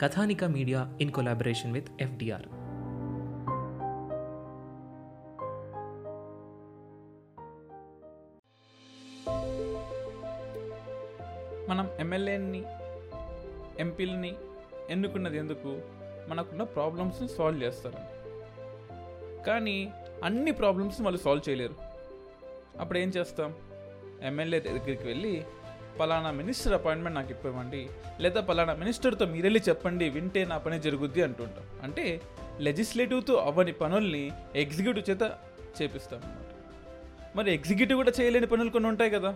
Kathanika media in collaboration with FDR. మనం ఎమ్మెల్యేని ఎంపీలని ఎన్నుకున్నది ఎందుకు? మనకున్న ప్రాబ్లమ్స్ని సాల్వ్ చేస్తారని కానీ అన్ని ప్రాబ్లమ్స్ వాళ్ళు సాల్వ్ చేయలేరు. అప్పుడు ఏం చేస్తాం? ఎమ్మెల్యే దగ్గరికి వెళ్ళి పలానా మినిస్టర్ అపాయింట్మెంట్ నాకు ఇప్పమండి లేదా పలానా మినిస్టర్తో మీరెళ్ళి చెప్పండి వింటే నా పని జరుగుద్ది అంటుంటాం. అంటే లెజిస్లేటివ్తో అవ్వని పనుల్ని ఎగ్జిక్యూటివ్ చేత చేపిస్తాం అన్నమాట మరి ఎగ్జిక్యూటివ్ కూడా చేయలేని పనులు కొన్ని ఉంటాయి కదా.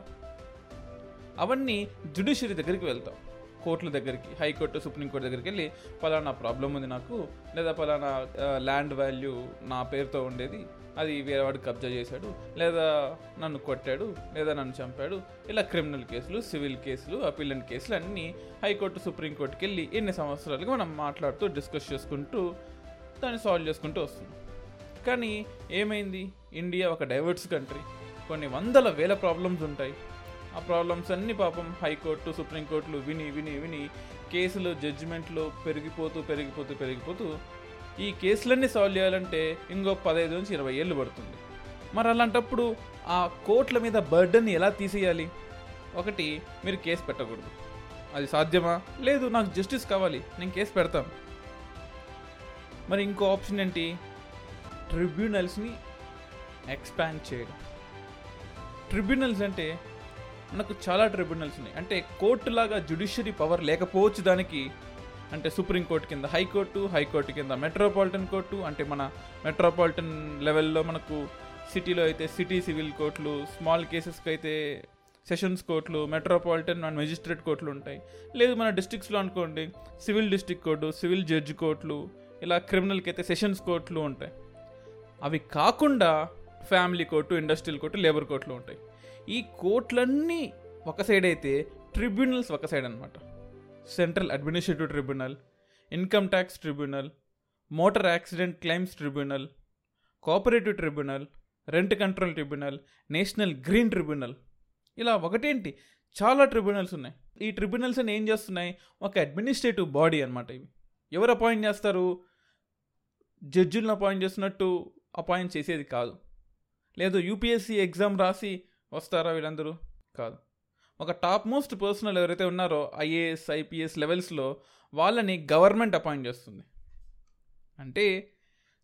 అవన్నీ జ్యుడిషియరీ దగ్గరికి వెళ్తాం. కోర్టుల దగ్గరికి హైకోర్టు సుప్రీంకోర్టు దగ్గరికి వెళ్ళి పలానా ప్రాబ్లం ఉంది నాకు లేదా పలానా ల్యాండ్ వాల్యూ నా పేరుతో ఉండేది అది వేరేవాడు కబ్జా చేశాడు లేదా నన్ను కొట్టాడు లేదా నన్ను చంపాడు. ఇలా క్రిమినల్ కేసులు సివిల్ కేసులు అపీలెంట్ కేసులు అన్నీ హైకోర్టు సుప్రీంకోర్టుకి వెళ్ళి ఎన్ని సంవత్సరాలుగా మనం మాట్లాడుతూ డిస్కస్ చేసుకుంటూ దాన్ని సాల్వ్ చేసుకుంటూ వస్తుంది కానీ ఏమైంది? ఇండియా ఒక డైవర్స్ కంట్రీ. కొన్ని వందల వేల ప్రాబ్లమ్స్ ఉంటాయి. ఆ ప్రాబ్లమ్స్ అన్ని పాపం హైకోర్టు సుప్రీంకోర్టులు విని విని విని కేసులు జడ్జిమెంట్లు పెరిగిపోతూ పెరిగిపోతూ పెరిగిపోతూ ఈ కేసులన్నీ సాల్వ్ చేయాలంటే ఇంకో పదహైదు నుంచి ఇరవై ఏళ్ళు పడుతుంది. మరి అలాంటప్పుడు ఆ కోర్టుల మీద బర్డన్ని ఎలా తీసేయాలి? ఒకటి మీరు కేసు పెట్టకూడదు. అది సాధ్యమా? లేదు నాకు జస్టిస్ కావాలి నేను కేసు పెడతాను. మరి ఇంకో ఆప్షన్ ఏంటి? ట్రిబ్యునల్స్ని ఎక్స్పాండ్ చేయడం. ట్రిబ్యునల్స్ అంటే మనకు చాలా ట్రిబ్యునల్స్ ఉన్నాయి. అంటే కోర్టులాగా జుడిషియరీ జ్యుడిషియరీ పవర్ లేకపోవచ్చు దానికి అంటే సుప్రీంకోర్టు కింద హైకోర్టు హైకోర్టు కింద మెట్రోపాలిటన్ కోర్టు అంటే మన మెట్రోపాలిటన్ లెవెల్లో మనకు సిటీలో అయితే సిటీ సివిల్ కోర్టులు స్మాల్ కేసెస్కి అయితే సెషన్స్ కోర్టులు మెట్రోపాలిటన్ అండ్ మెజిస్ట్రేట్ కోర్టులు ఉంటాయి. లేదు మన డిస్ట్రిక్ట్స్లో అనుకోండి civil district court civil judge కోర్టులు ఇలా క్రిమినల్కి అయితే సెషన్స్ కోర్టులు ఉంటాయి. అవి కాకుండా family court industrial court labour కోర్టులు ఉంటాయి. ఈ కోర్టులన్నీ ఒక సైడ్ అయితే ట్రిబ్యునల్స్ ఒక సైడ్ అనమాట central administrative tribunal income tax tribunal motor accident claims tribunal cooperative tribunal rent control tribunal national green tribunal. ఇలా ఒకటేంటి? చాలా ట్రిబ్యునల్స్ ఉన్నాయి. ఈ ట్రిబ్యునల్స్ అని ఏం చేస్తున్నాయి? ఒక అడ్మినిస్ట్రేటివ్ బాడీ అనమాట ఇవి. ఎవరు అపాయింట్ చేస్తారు? జడ్జిలను అపాయింట్ చేసినట్టు అపాయింట్ చేసేది కాదు. లేదు యూపీఎస్సీ ఎగ్జామ్ రాసి వస్తారా వీళ్ళందరూ? కాదు. ఒక టాప్ మోస్ట్ పర్సనల్ ఎవరైతే ఉన్నారో ఐఏఎస్ ఐపీఎస్ లెవెల్స్లో వాళ్ళని గవర్నమెంట్ అపాయింట్ చేస్తుంది. అంటే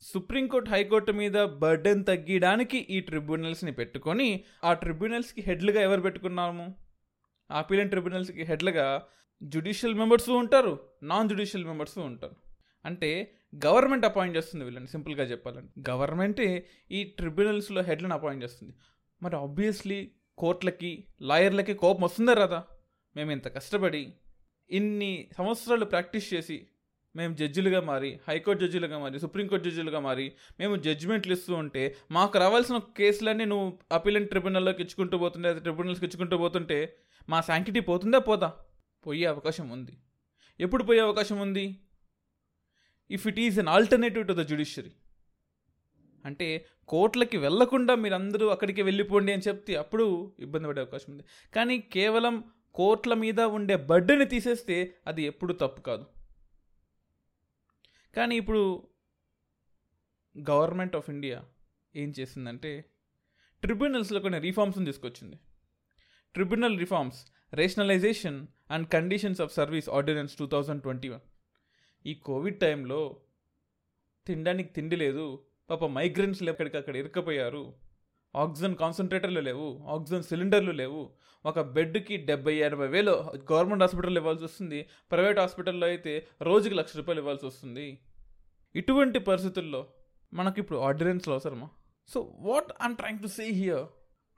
సుప్రీంకోర్టు హైకోర్టు మీద బర్డెన్ తగ్గడానికి ఈ ట్రిబ్యునల్స్ని పెట్టుకొని ఆ ట్రిబ్యునల్స్కి హెడ్లుగా ఎవరు పెట్టుకున్నాము? ఆపీలెంట్ ట్రిబ్యునల్స్కి హెడ్లుగా జుడిషియల్ మెంబర్స్ ఉంటారు నాన్ జుడిషియల్ మెంబర్స్ ఉంటారు. అంటే గవర్నమెంట్ అపాయింట్ చేస్తుంది వీళ్ళని సింపుల్గా చెప్పాలంటే. గవర్నమెంటే ఈ ట్రిబ్యునల్స్లో హెడ్లను అపాయింట్ చేస్తుంది. మరి ఆబ్వియస్లీ కోర్టులకి లాయర్లకి కోపం వస్తుందా రాదా? మేము ఇంత కష్టపడి ఇన్ని సంవత్సరాలు ప్రాక్టీస్ చేసి మేము జడ్జిలుగా మారి హైకోర్టు జడ్జిలుగా మారి సుప్రీంకోర్టు జడ్జిలుగా మారి మేము జడ్జిమెంట్లు ఇస్తూ ఉంటే మాకు రావాల్సిన కేసులన్నీ నువ్వు అపీలెంట్ ట్రిబ్యునల్లోకి ఇచ్చుకుంటూ పోతుంటే ట్రిబ్యునల్స్కి ఇచ్చుకుంటూ పోతుంటే మా శాంకిటీ పోతుందా పోదా? పోయే అవకాశం ఉంది. ఎప్పుడు పోయే అవకాశం ఉంది? If it is an alternative to the judiciary అంటే కోర్టులకి వెళ్ళకుండా మీరందరూ అక్కడికి వెళ్ళిపోండి అని చెప్తే అప్పుడు ఇబ్బంది పడే అవకాశం ఉంది. కానీ కేవలం కోర్టుల మీద ఉండే బడ్డని తీసేస్తే అది ఎప్పుడు తప్పు కాదు. కానీ ఇప్పుడు గవర్నమెంట్ ఆఫ్ ఇండియా ఏం చేసిందంటే ట్రిబ్యునల్స్లో కొన్ని రిఫార్మ్స్ని తీసుకొచ్చింది. Tribunal reforms rationalisation and conditions of service ordinance two thousand twenty one ఈ కోవిడ్ టైంలో తినడానికి తిండి లేదు పాప మైగ్రెంట్స్ ఎక్కడికక్కడ ఇరుక్కపోయారు. ఆక్సిజన్ కాన్సన్ట్రేటర్లు లేవు ఆక్సిజన్ సిలిండర్లు లేవు. ఒక బెడ్కి డెబ్బై ఎనభై వేలు గవర్నమెంట్ హాస్పిటల్ ఇవ్వాల్సి వస్తుంది. ప్రైవేట్ హాస్పిటల్లో అయితే రోజుకి లక్ష రూపాయలు ఇవ్వాల్సి వస్తుంది. ఇటువంటి పరిస్థితుల్లో మనకిప్పుడు ఆర్డినెన్స్లో అవసరమా? So what I'm trying to say here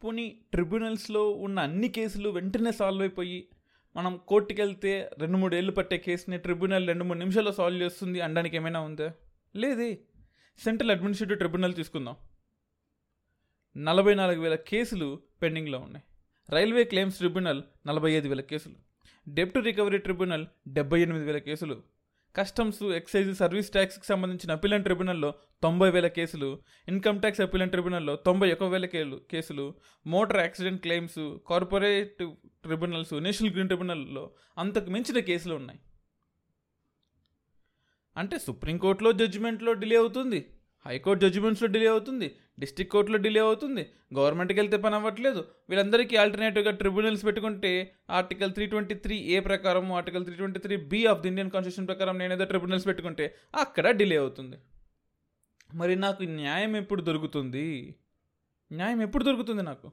పోనీ ట్రిబ్యునల్స్లో ఉన్న అన్ని కేసులు వెంటనే సాల్వ్ అయిపోయి మనం కోర్టుకి వెళ్తే రెండు మూడు ఏళ్ళు పట్టే కేసుని ట్రిబ్యునల్ రెండు మూడు నిమిషాల్లో సాల్వ్ చేస్తుంది అనడానికి ఏమైనా ఉందా? లేదే. సెంట్రల్ అడ్మినిస్ట్రేటివ్ ట్రిబ్యునల్ తీసుకుందాం. నలభై నాలుగు వేల కేసులు పెండింగ్లో ఉన్నాయి. రైల్వే క్లెయిమ్స్ ట్రిబ్యునల్ నలభై ఐదు వేల కేసులు. డెప్ట్ రికవరీ ట్రిబ్యునల్ డెబ్బై ఎనిమిది వేల కేసులు. కస్టమ్స్ ఎక్సైజ్ సర్వీస్ ట్యాక్స్కి సంబంధించిన అపిలెంట్ ట్రిబ్యునల్లో తొంభై వేల కేసులు. ఇన్కమ్ ట్యాక్స్ అపిలెంట్ ట్రిబ్యునల్లో తొంభై ఒక వేల కేసులు కేసులు. Motor accident claims corporative tribunals national green ట్రిబ్యునల్లో అంతకు మించిన కేసులు ఉన్నాయి. అంటే సుప్రీంకోర్టులో జడ్జిమెంట్లో డిలే అవుతుంది. హైకోర్టు జడ్జిమెంట్స్లో డిలే అవుతుంది. డిస్టిక్ కోర్టులో డిలే అవుతుంది. గవర్నమెంట్కి వెళ్తే పని అవ్వట్లేదు. వీళ్ళందరికీ ఆల్టర్నేటివ్గా ట్రిబ్యునల్స్ పెట్టుకుంటే article three twenty three A ప్రకారం article three twenty three B of the Indian constitution ప్రకారం నేనేదో ట్రిబ్యునల్స్ పెట్టుకుంటే అక్కడ డిలే అవుతుంది. మరి నాకు న్యాయం ఎప్పుడు దొరుకుతుంది? న్యాయం ఎప్పుడు దొరుకుతుంది నాకు?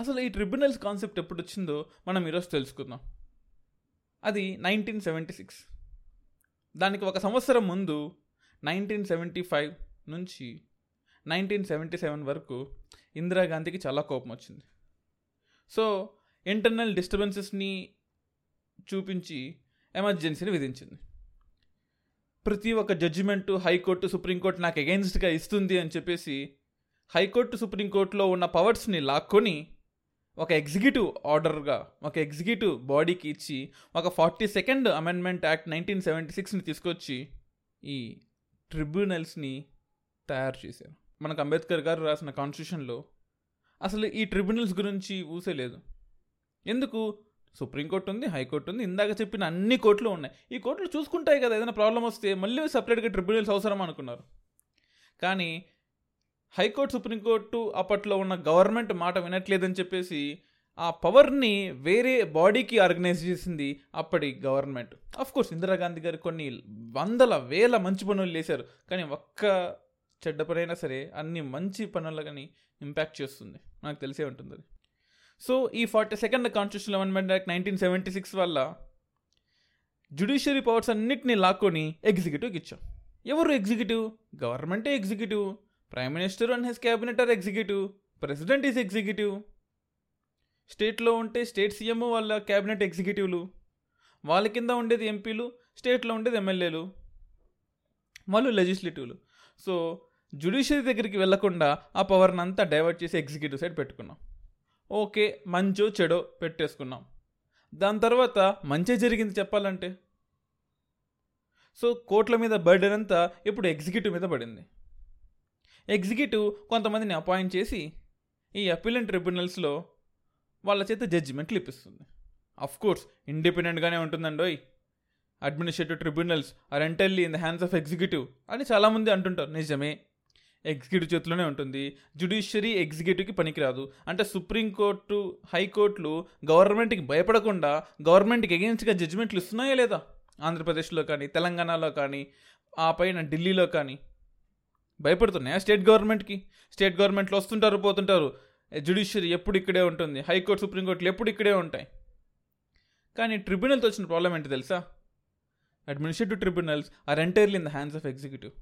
అసలు ఈ ట్రిబ్యునల్స్ కాన్సెప్ట్ ఎప్పుడు వచ్చిందో మనం ఈరోజు తెలుసుకుందాం. అది నైన్టీన్ సెవెంటీ సిక్స్ దానికి ఒక సంవత్సరం ముందు నైన్టీన్ సెవెంటీ ఫైవ్ నుంచి నైన్టీన్ సెవెంటీ సెవెన్ వరకు ఇందిరాగాంధీకి చాలా కోపం వచ్చింది. సో ఇంటర్నల్ డిస్టర్బెన్సెస్ని చూపించి ఎమర్జెన్సీని విధించింది. ప్రతి ఒక్క జడ్జిమెంటు హైకోర్టు సుప్రీంకోర్టు నాకు అగెయిన్స్ట్గా ఇస్తుంది అని చెప్పేసి హైకోర్టు సుప్రీంకోర్టులో ఉన్న పవర్స్ని లాక్కొని ఒక ఎగ్జిక్యూటివ్ ఆర్డర్గా ఒక ఎగ్జిక్యూటివ్ బాడీకి ఇచ్చి ఒక forty second amendment act nineteen seventy సిక్స్ని తీసుకొచ్చి ఈ ట్రిబ్యునల్స్ని తయారు చేశారు. మనకు అంబేద్కర్ గారు రాసిన కాన్స్టిట్యూషన్లో అసలు ఈ ట్రిబ్యునల్స్ గురించి ఊసే లేదు. ఎందుకు? సుప్రీంకోర్టు ఉంది హైకోర్టు ఉంది ఇందాక చెప్పిన అన్ని కోర్టులు ఉన్నాయి. ఈ కోర్టులు చూసుకుంటాయి కదా ఏదైనా ప్రాబ్లం వస్తే మళ్ళీ సపరేట్గా ట్రిబ్యునల్స్ అవసరం అనుకున్నారు. కానీ హైకోర్టు సుప్రీంకోర్టు అప్పట్లో ఉన్న గవర్నమెంట్ మాట వినట్లేదని చెప్పేసి ఆ పవర్ని వేరే బాడీకి ఆర్గనైజ్ చేసింది అప్పటి గవర్నమెంట్. కోర్స్ ఇందిరాగాంధీ గారు కొన్ని వందల వేల మంచి పనులు చేశారు కానీ ఒక్క చెడ్డ పనైనా సరే అన్ని మంచి పనులు కానీ ఇంపాక్ట్ చేస్తుంది. నాకు తెలిసే ఉంటుంది అది. సో ఈ forty second constitution amendment act nineteen seventy six వల్ల జుడిషియరీ పవర్స్ అన్నిటిని లాక్కొని ఎగ్జిక్యూటివ్కి ఇచ్చాం. ఎవరు ఎగ్జిక్యూటివ్? గవర్నమెంటే executive. Prime minister and his cabinet are executive president is executive స్టేట్లో ఉంటే స్టేట్ సీఎం వాళ్ళ క్యాబినెట్ ఎగ్జిక్యూటివ్లు వాళ్ళ కింద ఉండేది ఎంపీలు స్టేట్లో ఉండేది ఎమ్మెల్యేలు వాళ్ళు లెజిస్లేటివ్లు సో జుడిషియరీ దగ్గరికి వెళ్ళకుండా ఆ పవర్ని అంతా డైవర్ట్ చేసి ఎగ్జిక్యూటివ్ సైడ్ పెట్టుకున్నాం. ఓకే మంచో చెడో పెట్టేసుకున్నాం. దాని తర్వాత మంచి జరిగింది చెప్పాలంటే. సో కోట్ల మీద బర్డెన్ అంతా ఇప్పుడు ఎగ్జిక్యూటివ్ మీద పడింది. ఎగ్జిక్యూటివ్ కొంతమందిని అపాయింట్ చేసి ఈ అపీలెంట్ ట్రిబ్యునల్స్లో వాళ్ళ చేత జడ్జిమెంట్లు ఇప్పిస్తుంది అఫ్ కోర్స్ ఇండిపెండెంట్గానే ఉంటుందండోయ్. Administrative tribunals are entirely in the hands of executive అని చాలామంది అంటుంటారు. నిజమే. ఎగ్జిక్యూటివ్ చేతిలోనే ఉంటుంది. జుడిషియరీ ఎగ్జిక్యూటివ్కి పనికిరాదు. అంటే సుప్రీంకోర్టు హైకోర్టులు గవర్నమెంట్కి భయపడకుండా గవర్నమెంట్కి ఎగెన్స్ట్గా జడ్జిమెంట్లు ఇస్తున్నాయా లేదా? ఆంధ్రప్రదేశ్లో కానీ తెలంగాణలో కానీ ఆ పైన ఢిల్లీలో కానీ. భయపడుతున్నాయా స్టేట్ గవర్నమెంట్కి? స్టేట్ గవర్నమెంట్లో వస్తుంటారు పోతుంటారు. జ్యుడిషియరీ ఎప్పుడు ఇక్కడే ఉంటుంది? హైకోర్టు సుప్రీంకోర్టులు ఎప్పుడు ఇక్కడే ఉంటాయి? కానీ ట్రిబ్యునల్తో వచ్చిన ప్రాబ్లం ఏంటి తెలుసా? Administrative tribunals are entirely in the hands of executive.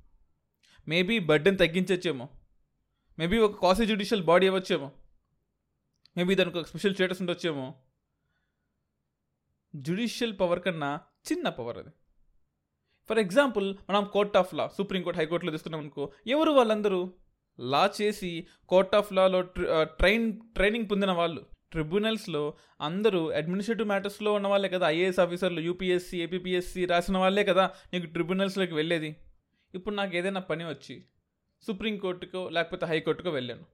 Maybe burden తగ్గించచ్చేమో. Maybe ఒక కాసీ జ్యుడిషియల్ బాడీ అవ్వచ్చేమో. మేబీ దానికి ఒక స్పెషల్ స్టేటస్ ఉండొచ్చేమో. జ్యుడిషియల్ పవర్ కన్నా చిన్న పవర్ అది. ఫర్ ఎగ్జాంపుల్ మనం court of law supreme court హైకోర్టులో తీసుకున్నాం అనుకో ఎవరు వాళ్ళందరూ? లా చేసి కోర్ట్ ఆఫ్ లాలో ట్రైన్ ట్రైనింగ్ పొందిన వాళ్ళు. ట్రిబ్యునల్స్లో అందరూ అడ్మినిస్ట్రేటివ్ మ్యాటర్స్లో ఉన్న వాళ్ళే కదా ఐఏఎస్ ఆఫీసర్లు యూపీఎస్సీ ఏపీఎస్సీ రాసిన వాళ్ళే కదా నీకు ట్రిబ్యునల్స్లోకి వెళ్ళేది. ఇప్పుడు నాకు ఏదైనా పని వచ్చి సుప్రీంకోర్టుకో లేకపోతే హైకోర్టుకో వెళ్ళాను.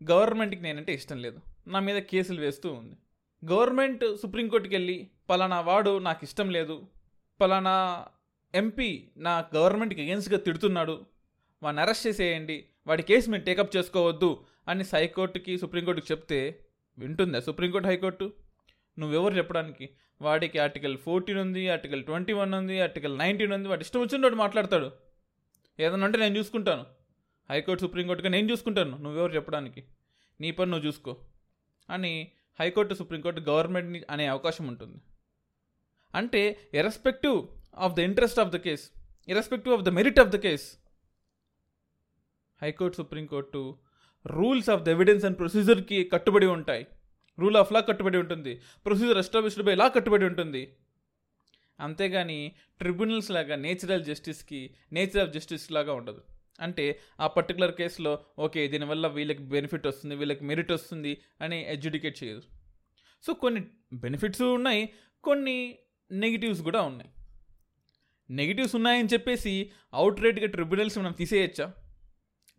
గవర్నమెంట్కి నేనంటే ఇష్టం లేదు. నా మీద కేసులు వేస్తూ ఉంది. గవర్నమెంట్ సుప్రీంకోర్టుకి వెళ్ళి పలానా వాడు నాకు ఇష్టం లేదు. పలానా ఎంపీ నా గవర్నమెంట్కి అగేన్స్ట్గా తిడుతున్నాడు. వాడిని అరెస్ట్ చేసేయండి. వాడి కేసు మీరు టేకప్ చేసుకోవద్దు అని హైకోర్టుకి సుప్రీంకోర్టుకి చెప్తే వింటుందా సుప్రీంకోర్టు హైకోర్టు? నువ్వెవరు చెప్పడానికి? వాడికి ఆర్టికల్ ఫోర్టీన్ ఉంది ఆర్టికల్ ట్వంటీ వన్ ఉంది ఆర్టికల్ నైన్టీన్ ఉంది. వాటి ఇష్టం వచ్చినట్టు మాట్లాడతాడు. ఏదన్నా అంటే నేను చూసుకుంటాను. హైకోర్టు సుప్రీంకోర్టుగా నేను చూసుకుంటాను. నువ్వెవరు చెప్పడానికి? నీ పని నువ్వు చూసుకో అని హైకోర్టు సుప్రీంకోర్టు గవర్నమెంట్ని అనే అవకాశం ఉంటుంది. అంటే of the interest of the case irrespective of the merit of the case high court supreme court rules of the evidence and ప్రొసీజర్కి కట్టుబడి ఉంటాయి. రూల్ ఆఫ్ లా కట్టుబడి ఉంటుంది. ప్రొసీజర్ ఎస్టాబ్లిష్డ్ బై లా కట్టుబడి ఉంటుంది. అంతేగాని ట్రిబ్యునల్స్ లాగా నేచురల్ జస్టిస్కి nature of justice లాగా ఉండదు. అంటే ఆ పర్టికులర్ కేసులో ఓకే దీనివల్ల వీళ్ళకి బెనిఫిట్ వస్తుంది వీళ్ళకి మెరిట్ వస్తుంది అని ఎడ్యుడికేట్ చేయదు సో కొన్ని బెనిఫిట్స్ ఉన్నాయి కొన్ని నెగిటివ్స్ కూడా ఉన్నాయి. నెగిటివ్స్ ఉన్నాయని చెప్పేసి అవుట్ రేట్గా ట్రిబ్యునల్స్ మనం తీసేయచ్చా?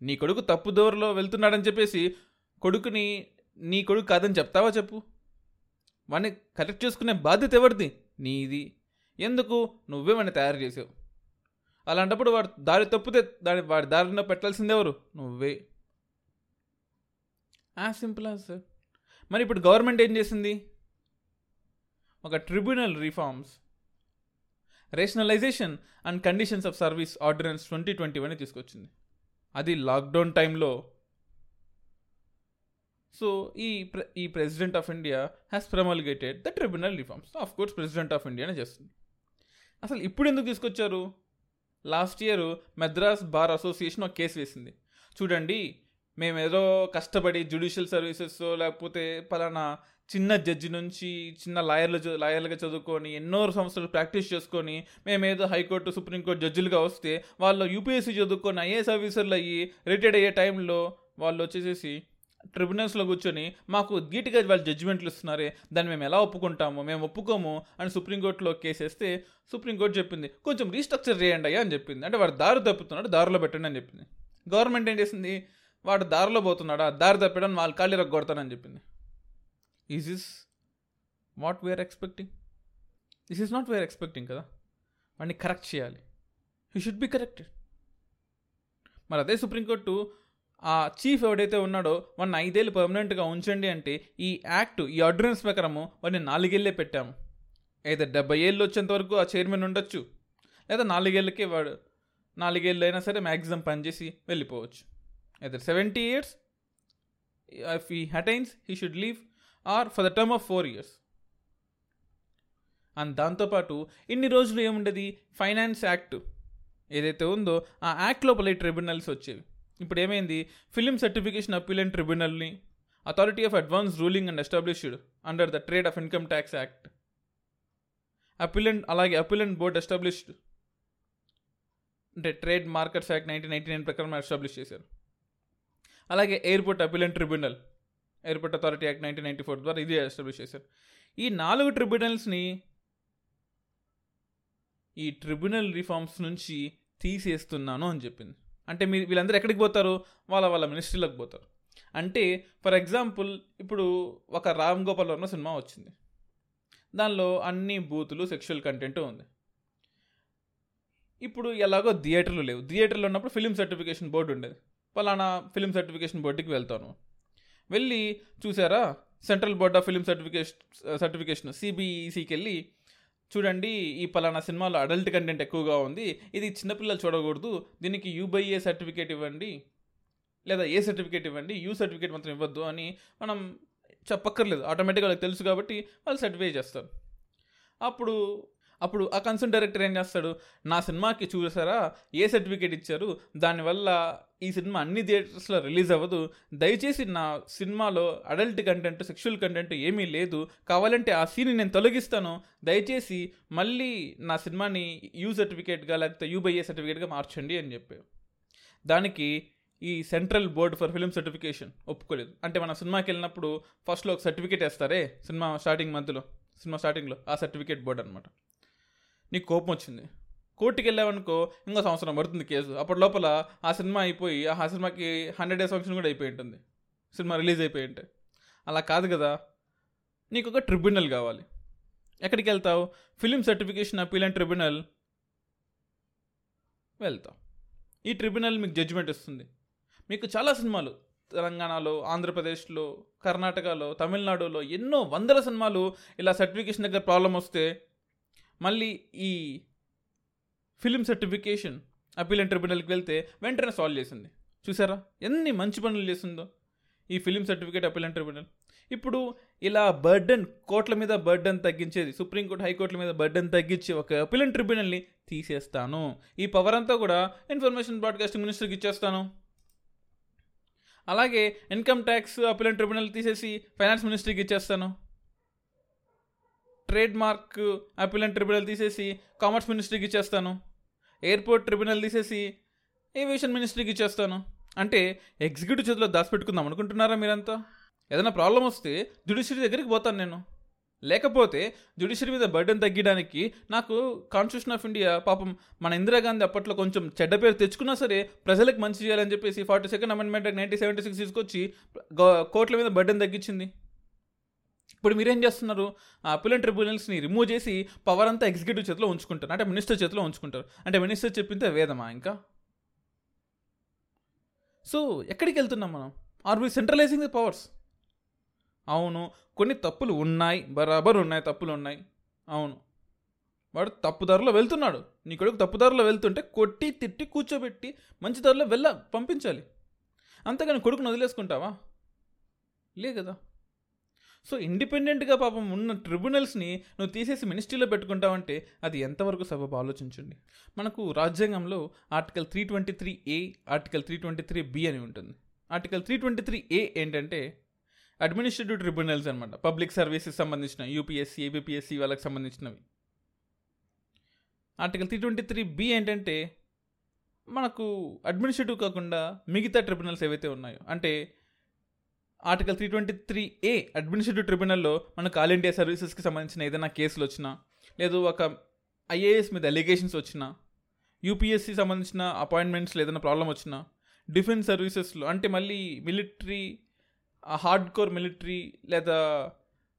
నీ కొడుకు తప్పు దోరలో వెళ్తున్నాడని చెప్పేసి కొడుకుని నీ కొడుకు కాదని చెప్తావా చెప్పు? వాడిని కరెక్ట్ చేసుకునే బాధ్యత ఎవరిది? నీది. ఎందుకు? నువ్వే వాడిని తయారు చేసావు. అలాంటప్పుడు వాడు దారి తప్పితే దాని వాడి దారిలో పెట్టాల్సింది ఎవరు? నువ్వే. ఆ సింపుల్ సార్. మరి ఇప్పుడు గవర్నమెంట్ ఏం చేసింది? ఒక tribunal reforms. Rationalisation and conditions of service ordinance twenty twenty one తీసుకొచ్చింది. అది లాక్డౌన్ టైంలో సో ఈ ప్రె ఈ president of India has promulgated the tribunal reforms of course president of ఇండియానే చేస్తుంది. అసలు ఇప్పుడు ఎందుకు తీసుకొచ్చారు? Last year Madras bar association ఒక కేసు వేసింది. చూడండి మేము ఏదో కష్టపడి జ్యుడిషియల్ సర్వీసెస్ లేకపోతే పలానా చిన్న జడ్జి నుంచి చిన్న లాయర్లు లాయర్లుగా చదువుకొని ఎన్నో సంవత్సరాలు ప్రాక్టీస్ చేసుకొని మేమేదో హైకోర్టు సుప్రీంకోర్టు జడ్జిలుగా వస్తే వాళ్ళు యూపీఎస్సీ చదువుకొని ఐఏఎస్ ఆఫీసర్లు అయ్యి రిటైర్డ్ అయ్యే టైంలో వాళ్ళు వచ్చేసేసి ట్రిబ్యునల్స్లో కూర్చొని మాకు ధీటుగా వాళ్ళు జడ్జిమెంట్లు ఇస్తున్నారే దాన్ని మేము ఎలా ఒప్పుకుంటాము మేము ఒప్పుకోము అని సుప్రీంకోర్టులో కేసేస్తే సుప్రీంకోర్టు చెప్పింది కొంచెం రీస్ట్రక్చర్ చేయండి అయ్యా అని చెప్పింది. అంటే వాడు దారి తప్పుతున్నాడు దారిలో పెట్టండి అని చెప్పింది. గవర్నమెంట్ ఏం చేసింది? వాడు దారిలో పోతున్నాడా దారి తప్పడం వాళ్ళు ఖాళీ రగ్గొడతానని చెప్పింది. Is is what we are expecting this is not we are expecting కదా? వాడిని కరెక్ట్ చేయాలి. హీ షుడ్ బి కరెక్టెడ్ మరి అదే సుప్రీంకోర్టు ఆ చీఫ్ ఎవడైతే ఉన్నాడో వాడిని ఐదేళ్ళు పర్మనెంట్గా ఉంచండి అంటే ఈ యాక్ట్ ఈ ఆర్డినెన్స్ ప్రకారము వాడిని నాలుగేళ్ళే పెట్టాము. అయితే డెబ్బై ఏళ్ళు వచ్చేంత వరకు ఆ చైర్మన్ ఉండొచ్చు లేదా నాలుగేళ్ళకే వాడు నాలుగేళ్ళు అయినా సరే మ్యాక్సిమం పనిచేసి వెళ్ళిపోవచ్చు. అయితే seventy years if he attains he should leave or for the term of four years. And దాంతోపాటు ఇన్ని రోజులు ఏముండేది? ఫైనాన్స్ యాక్ట్ ఏదైతే ఉందో ఆ యాక్ట్ లోపల ట్రిబ్యునల్స్ వచ్చేవి. ఇప్పుడు ఏమైంది? Film certification appellate ట్రిబ్యునల్ని authority of advance ruling and established under the trade of income tax act appellate అలాగే అపిలెంట్ బోర్డ్ ఎస్టాబ్లిష్డ్ అంటే trade markets act nineteen ninety nine ప్రకారం ఎస్టాబ్లిష్ చేశారు. అలాగే airport appellate tribunal airport authority act nineteen ninety four ద్వారా ఇది establish చేశారు. ఈ నాలుగు ట్రిబ్యునల్స్ని ఈ ట్రిబ్యునల్ రిఫార్మ్స్ నుంచి తీసేస్తున్నాను అని చెప్పింది. అంటే మీరు వీళ్ళందరూ ఎక్కడికి పోతారు? వాళ్ళ వాళ్ళ మినిస్ట్రీలకు పోతారు. అంటే ఫర్ ఎగ్జాంపుల్ ఇప్పుడు ఒక రామ్ గోపాల్ వర్మ సినిమా వచ్చింది. దానిలో అన్ని బూతులు సెక్షువల్ కంటెంట్ ఉంది. ఇప్పుడు ఎలాగో థియేటర్లు లేవు. థియేటర్లో ఉన్నప్పుడు ఫిలిం సర్టిఫికేషన్ బోర్డు ఉండేది. పలానా ఫిలిం సర్టిఫికేషన్ బోర్డుకి వెళ్తాను. వెళ్ళి చూసారా? Central board of film certification certification సిబిఈసికి వెళ్ళి చూడండి ఈ పలానా సినిమాలో అడల్ట్ కంటెంట్ ఎక్కువగా ఉంది. ఇది చిన్నపిల్లలు చూడకూడదు. దీనికి యూబైఏ సర్టిఫికేట్ ఇవ్వండి. లేదా ఏ సర్టిఫికేట్ ఇవ్వండి. యూ సర్టిఫికేట్ మాత్రం ఇవ్వద్దు అని మనం చెప్పక్కర్లేదు. ఆటోమేటిక్గా వాళ్ళకి తెలుసు కాబట్టి వాళ్ళు సర్టిఫై చేస్తారు. అప్పుడు అప్పుడు ఆ కన్సర్న్ డైరెక్టర్ ఏం చేస్తాడు? నా సినిమాకి చూసారా? ఏ సర్టిఫికేట్ ఇచ్చారు? దానివల్ల ఈ సినిమా అన్ని థియేటర్స్లో రిలీజ్ అవ్వదు. దయచేసి నా సినిమాలో అడల్ట్ కంటెంట్ సెక్షువల్ కంటెంట్ ఏమీ లేదు. కావాలంటే ఆ సీన్ నేను తొలగిస్తాను. దయచేసి మళ్ళీ నా సినిమాని యూ సర్టిఫికేట్గా లేకపోతే యూబైఏ సర్టిఫికేట్గా మార్చండి అని చెప్పి దానికి ఈ central board for film certification ఒప్పుకోలేదు. అంటే మన సినిమాకి వెళ్ళినప్పుడు ఫస్ట్లో ఒక సర్టిఫికేట్ వేస్తారే? సినిమా స్టార్టింగ్ మధ్యలో సినిమా స్టార్టింగ్లో ఆ సర్టిఫికేట్ బోర్డ్ అనమాట నీకు కోపం వచ్చింది. కోర్టుకి వెళ్ళావనుకో ఇంకో సంవత్సరం పడుతుంది కేసు. అప్పటి లోపల ఆ సినిమా అయిపోయి ఆ సినిమాకి హండ్రెడ్ డేస్ ఫంక్షన్ కూడా అయిపోయి ఉంటుంది సినిమా రిలీజ్ అయిపోయి ఉంటే అలా కాదు కదా. నీకు ఒక ట్రిబ్యునల్ కావాలి. ఎక్కడికి వెళ్తావు? Film certification appeal and tribunal? వెళ్తావు ఈ ట్రిబ్యునల్ మీకు జడ్జిమెంట్ ఇస్తుంది. మీకు చాలా సినిమాలు తెలంగాణలో ఆంధ్రప్రదేశ్లో కర్ణాటకలో తమిళనాడులో ఎన్నో వందల సినిమాలు ఇలా సర్టిఫికేషన్ దగ్గర ప్రాబ్లం వస్తే మళ్ళీ ఈ ఫిలిం సర్టిఫికేషన్ అపీల్ ట్రిబ్యునల్కి వెళ్తే వెంటనే సాల్వ్ చేసింది. చూసారా? ఎన్ని మంచి పనులు చేసిందో ఈ ఫిలిం సర్టిఫికేట్ అపీల్ ట్రిబ్యునల్. ఇప్పుడు ఇలా బర్డన్ కోర్టుల మీద బర్డన్ తగ్గించేది సుప్రీంకోర్టు హైకోర్టుల మీద బర్డన్ తగ్గించి ఒక అపీల్ ట్రిబ్యునల్ని తీసేస్తాను. ఈ పవర్ అంతా కూడా ఇన్ఫర్మేషన్ బ్రాడ్కాస్టింగ్ మినిస్టర్కి ఇచ్చేస్తాను. అలాగే ఇన్కమ్ ట్యాక్స్ అపీల్ ట్రిబ్యునల్ తీసేసి ఫైనాన్స్ మినిస్టర్కి ఇచ్చేస్తాను. ట్రేడ్ మార్క్ అపీల్ ట్రిబ్యునల్ తీసేసి కామర్స్ మినిస్ట్రీకి ఇచ్చేస్తాను. ఎయిర్పోర్ట్ ట్రిబ్యునల్ తీసేసి ఏవియేషన్ మినిస్ట్రీకి ఇచ్చేస్తాను. అంటే ఎగ్జిక్యూటివ్ చేతిలో దాచిపెట్టుకుందాం అనుకుంటున్నారా మీరంతా? ఏదైనా ప్రాబ్లం వస్తే జ్యుడిషియరీ దగ్గరికి పోతాను నేను. లేకపోతే జ్యుడిషియరీ మీద బర్డెన్ తగ్గడానికి నాకు కాన్స్టిట్యూషన్ ఆఫ్ ఇండియా పాపం మన ఇందిరాగాంధీ అప్పట్లో కొంచెం చెడ్డ పేరు తెచ్చుకున్నా సరే ప్రజలకు మంచి చేయాలని చెప్పేసి forty second amendment nineteen seventy six తీసుకొచ్చి గో- కోర్టుల మీద బర్డెన్ తగ్గించింది. ఇప్పుడు మీరేం చేస్తున్నారు? ఆ అపిలెంట్ ట్రిబ్యునల్స్ని రిమూవ్ చేసి పవర్ అంతా ఎగ్జిక్యూటివ్ చేతిలో ఉంచుకుంటారు. అంటే మినిస్టర్ చేతిలో ఉంచుకుంటారు. అంటే మినిస్టర్ చెప్పింతే వేదమా ఇంకా? సో ఎక్కడికి వెళ్తున్నాం మనం? Are we centralising the powers అవును. కొన్ని తప్పులు ఉన్నాయి. బరాబర్ ఉన్నాయి తప్పులు ఉన్నాయి. అవును. వాడు తప్పుదారిలో వెళ్తున్నాడు. నీ కొడుకు తప్పుదారిలో వెళ్తుంటే కొట్టి తిట్టి కూర్చోబెట్టి మంచి దారిలో వెళ్ళ పంపించాలి. అంతేగాని కొడుకుని వదిలేసుకుంటావా? లే కదా. సో ఇండిపెండెంట్గా పాపం ఉన్న ట్రిబ్యునల్స్ని నువ్వు తీసేసి మినిస్ట్రీలో పెట్టుకుంటావంటే అది ఎంతవరకు సబబు? ఆలోచించండి. మనకు రాజ్యాంగంలో article three twenty three A article three twenty three B అని ఉంటుంది. Article three twenty three A ఏంటంటే అడ్మినిస్ట్రేటివ్ ట్రిబ్యునల్స్ అనమాట పబ్లిక్ సర్వీసెస్ సంబంధించిన యూపీఎస్సీ ఏబిపిఎస్సి వాళ్ళకి సంబంధించినవి. Article three twenty three B ఏంటంటే మనకు అడ్మినిస్ట్రేటివ్ కాకుండా మిగతా ట్రిబ్యునల్స్ ఏవైతే ఉన్నాయో అంటే article three twenty three A administrative ట్రిబ్యునల్లో మనకు ఆల్ ఇండియా సర్వీసెస్కి సంబంధించిన ఏదైనా కేసులు వచ్చినా లేదు ఒక ఐఏఎస్ మీద అలిగేషన్స్ వచ్చినా యూపీఎస్సి సంబంధించిన అపాయింట్మెంట్స్లో ఏదైనా ప్రాబ్లం వచ్చినా డిఫెన్స్ సర్వీసెస్లో అంటే మళ్ళీ మిలిటరీ హార్డ్ కోర్ మిలిటరీ లేదా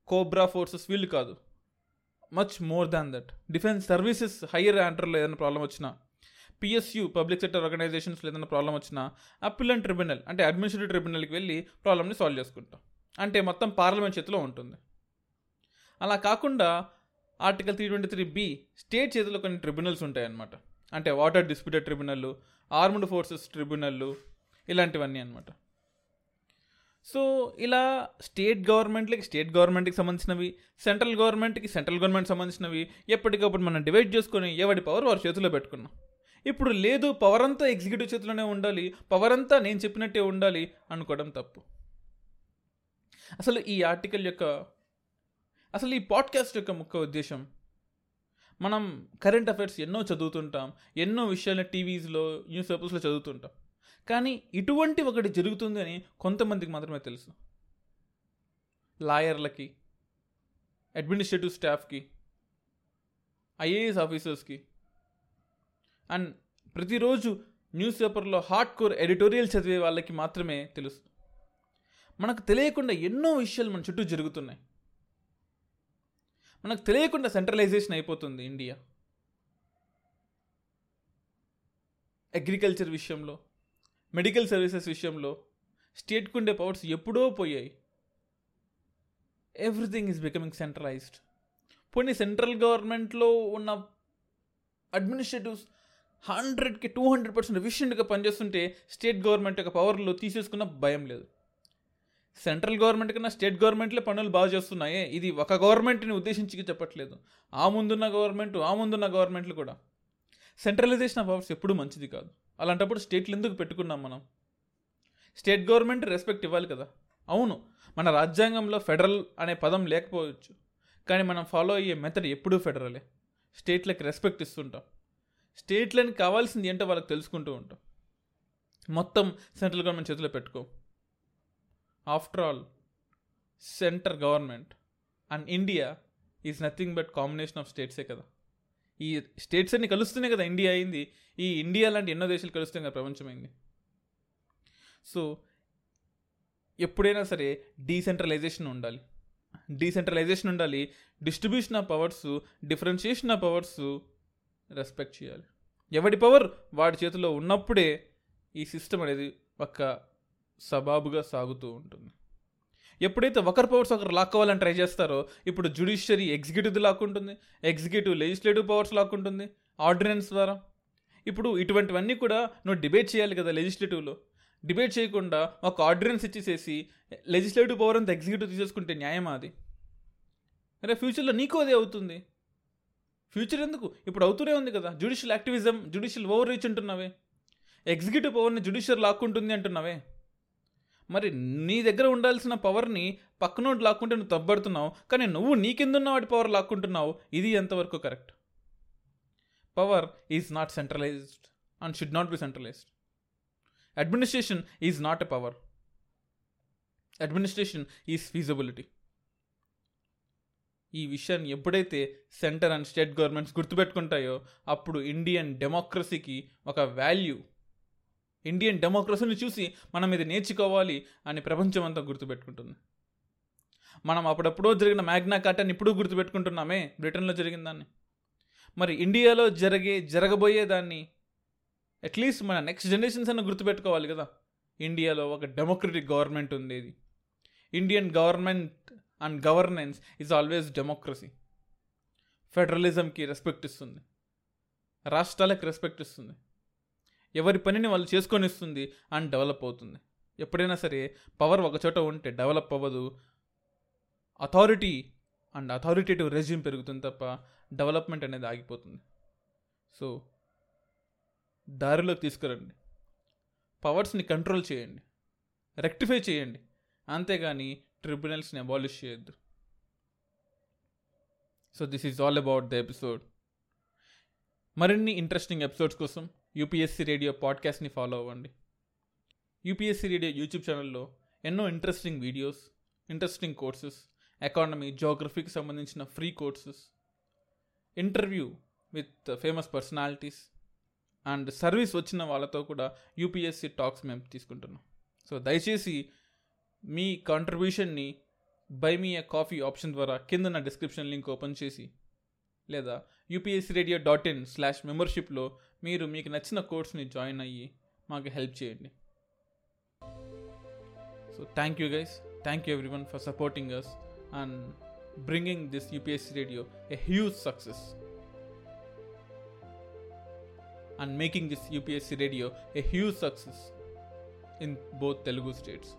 కోబ్రా ఫోర్సెస్ వీళ్ళు కాదు. Much more than that defence services higher యాంటర్లో ఏదైనా ప్రాబ్లం వచ్చినా పిఎస్యు పబ్లిక్ సెక్టర్ ఆర్గనైజేషన్స్లో ఏదైనా ప్రాబ్లం వచ్చినా అప్పిల్ ట్రిబ్యునల్ అంటే అడ్మినిస్ట్రేటివ్ ట్రిబ్యునల్కి వెళ్ళి ప్రాబ్లమ్ని సాల్వ్ చేసుకుంటాం. అంటే మొత్తం పార్లమెంట్ చేతిలో ఉంటుంది. అలా కాకుండా article three twenty three B state చేతిలో కొన్ని ట్రిబ్యునల్స్ ఉంటాయన్నమాట. అంటే వాటర్ డిస్ప్యూటెడ్ ట్రిబ్యునల్లు ఆర్మ్డ్ ఫోర్సెస్ ట్రిబ్యునల్ ఇలాంటివన్నీ అనమాట సో ఇలా స్టేట్ గవర్నమెంట్లకి స్టేట్ గవర్నమెంట్కి సంబంధించినవి సెంట్రల్ గవర్నమెంట్కి సెంట్రల్ గవర్నమెంట్ సంబంధించినవి ఎప్పటికప్పుడు మనం డివైడ్ చేసుకొని ఎవడి పవర్ వారి చేతిలో పెట్టుకున్నాం. ఇప్పుడు లేదు పవర్ అంతా ఎగ్జిక్యూటివ్ చేతిలోనే ఉండాలి పవర్ అంతా నేను చెప్పినట్టే ఉండాలి అనుకోవడం తప్పు. అసలు ఈ ఆర్టికల్ యొక్క అసలు ఈ పాడ్కాస్ట్ యొక్క ముఖ్య ఉద్దేశం మనం కరెంట్ అఫైర్స్ ఎన్నో చదువుతుంటాం ఎన్నో విషయాలు టీవీస్లో న్యూస్ పేపర్స్లో చదువుతుంటాం. కానీ ఇటువంటి ఒకటి జరుగుతుందని కొంతమందికి మాత్రమే తెలుసు. లాయర్లకి అడ్మినిస్ట్రేటివ్ స్టాఫ్కి ఐఏఎస్ ఆఫీసర్స్కి అండ్ ప్రతిరోజు న్యూస్ పేపర్లో హార్డ్ కోర్ ఎడిటోరియల్ చదివే వాళ్ళకి మాత్రమే తెలుసు. మనకు తెలియకుండా ఎన్నో విషయాలు మన చుట్టూ జరుగుతున్నాయి. మనకు తెలియకుండా సెంట్రలైజేషన్ అయిపోతుంది ఇండియా. అగ్రికల్చర్ విషయంలో మెడికల్ సర్వీసెస్ విషయంలో స్టేట్కు ఉండే పవర్స్ ఎప్పుడో పోయాయి. Everything is becoming centralised. పోనీ సెంట్రల్ గవర్నమెంట్లో ఉన్న అడ్మినిస్ట్రేటివ్స్ హండ్రెడ్కి టూ హండ్రెడ్ పర్సెంట్ ఎఫిషియెంట్గా పనిచేస్తుంటే స్టేట్ గవర్నమెంట్ యొక్క పవర్లో తీసేసుకున్న భయం లేదు. సెంట్రల్ గవర్నమెంట్ కన్నా స్టేట్ గవర్నమెంట్లే పనులు బాగా చేస్తున్నాయే. ఇది ఒక గవర్నమెంట్ని ఉద్దేశించి చెప్పట్లేదు. ఆ ముందున్న గవర్నమెంట్ ఆ ముందున్న గవర్నమెంట్లు కూడా. సెంట్రలైజేషన్ ఆఫ్ పవర్స్ ఎప్పుడూ మంచిది కాదు. అలాంటప్పుడు స్టేట్లు ఎందుకు పెట్టుకున్నాం మనం? స్టేట్ గవర్నమెంట్ రెస్పెక్ట్ ఇవ్వాలి కదా. అవును మన రాజ్యాంగంలో ఫెడరల్ అనే పదం లేకపోవచ్చు. కానీ మనం ఫాలో అయ్యే మెథడ్ ఎప్పుడూ ఫెడరలే. స్టేట్లకి రెస్పెక్ట్ ఇస్తుంటాం. స్టేట్లని కావాల్సింది ఏంటో వాళ్ళకి తెలుసుకుంటూ ఉంటాం. మొత్తం సెంట్రల్ గవర్నమెంట్ చేతిలో పెట్టుకో. After all centre government and India is nothing but combination of స్టేట్సే కదా. ఈ స్టేట్స్ అన్ని కలుస్తూనే కదా. ఇండియా అయింది. ఈ ఇండియా లాంటి ఎన్నో దేశాలు కలుస్తే కదా ప్రపంచం అయింది సో ఎప్పుడైనా సరే డీసెంట్రలైజేషన్ ఉండాలి. డీసెంట్రలైజేషన్ ఉండాలి. Distribution of powers differentiation of powers respect చేయాలి. ఎవడి పవర్ వాడి చేతిలో ఉన్నప్పుడే ఈ సిస్టమ్ అనేది ఒక సబాబుగా సాగుతూ ఉంటుంది. ఎప్పుడైతే ఒకరి పవర్స్ ఒకరు లాక్కోవాలని ట్రై చేస్తారో ఇప్పుడు జుడిషియరీ ఎగ్జిక్యూటివ్ లాక్కుంటుంది ఎగ్జిక్యూటివ్ లెజిస్లేటివ్ పవర్స్ లాక్కుంటుంది ఆర్డినెన్స్ ద్వారా. ఇప్పుడు ఇటువంటివన్నీ కూడా నువ్వు డిబేట్ చేయాలి కదా లెజిస్లేటివ్లో డిబేట్ చేయకుండా ఒక ఆర్డినెన్స్ ఇచ్చేసేసి లెజిస్లేటివ్ పవర్ అంతా ఎగ్జిక్యూటివ్ తీసేసుకుంటే న్యాయమా అది? అరే ఫ్యూచర్లో నీకు అదే అవుతుంది. ఫ్యూచర్ ఎందుకు? ఇప్పుడు అవుతూనే ఉంది కదా. Judicial activism judicial overreach అంటున్నావే. ఎగ్జిక్యూటివ్ పవర్ని జుడిషియల్ లాక్కుంటుంది అంటున్నావే. మరి నీ దగ్గర ఉండాల్సిన పవర్ని పక్కనోటి లాక్కుంటే నువ్వు తబ్బడుతున్నావు కానీ నువ్వు నీకెందున్న వాటి పవర్ లాక్కుంటున్నావు? ఇది ఎంతవరకు correct power is not centralised and should not be centralised administration is not a power administration is feasibility ఈ విషయాన్ని ఎప్పుడైతే సెంటర్ అండ్ స్టేట్ గవర్నమెంట్స్ గుర్తుపెట్టుకుంటాయో అప్పుడు ఇండియన్ డెమోక్రసీకి ఒక వాల్యూ. ఇండియన్ డెమోక్రసీని చూసి మనం ఇది నేర్చుకోవాలి అని ప్రపంచం అంతా గుర్తుపెట్టుకుంటుంది. మనం అప్పుడప్పుడో జరిగిన మ్యాగ్నా కార్టాన్ని ఇప్పుడు గుర్తుపెట్టుకుంటున్నామే బ్రిటన్లో జరిగిన దాన్ని. మరి ఇండియాలో జరిగే జరగబోయే దాన్ని అట్లీస్ట్ మన నెక్స్ట్ జనరేషన్స్ అన్న గుర్తుపెట్టుకోవాలి కదా. ఇండియాలో ఒక డెమోక్రటిక్ గవర్నమెంట్ ఉండేది Indian government and governance is always democracy. ఫెడరలిజంకి respect ఇస్తుంది. రాష్ట్రాలకు రెస్పెక్ట్ ఇస్తుంది. ఎవరి పనిని వాళ్ళు చేసుకొని ఇస్తుంది అండ్ డెవలప్ అవుతుంది. ఎప్పుడైనా సరే పవర్ ఒకచోట ఉంటే డెవలప్ అవ్వదు. అథారిటీ అండ్ అథారిటేటివ్ రెజ్యూమ్ పెరుగుతుంది తప్ప డెవలప్మెంట్ అనేది ఆగిపోతుంది. సో దారిలోకి తీసుకురండి. పవర్స్ని కంట్రోల్ చేయండి. రెక్టిఫై చేయండి. అంతేగాని ట్రిబ్యునల్స్ని అబాలిష్ చేయొద్దు. So this is all about the episode మరిన్ని ఇంట్రెస్టింగ్ ఎపిసోడ్స్ కోసం యూపీఎస్సీ రేడియో పాడ్కాస్ట్ని ఫాలో అవ్వండి. యూపీఎస్సీ రేడియో యూట్యూబ్ ఛానల్లో ఎన్నో interesting videos interesting courses economy జోగ్రఫీకి సంబంధించిన free courses interview with famous personalities and service వచ్చిన వాళ్ళతో కూడా యూపీఎస్సీ టాక్స్ మేము తీసుకుంటున్నాం. సో దయచేసి మీ కాంట్రిబ్యూషన్ని buy me a coffee option ద్వారా కింద నా డిస్క్రిప్షన్ లింక్ ఓపెన్ చేసి లేదా UPSC radio dot in slash మెంబర్షిప్లో మీరు మీకు నచ్చిన కోర్స్ని జాయిన్ అయ్యి మాకు హెల్ప్ చేయండి. So thank you guys thank you everyone for supporting us and bringing this UPSC radio a huge success and making this UPSC radio a huge success in both Telugu states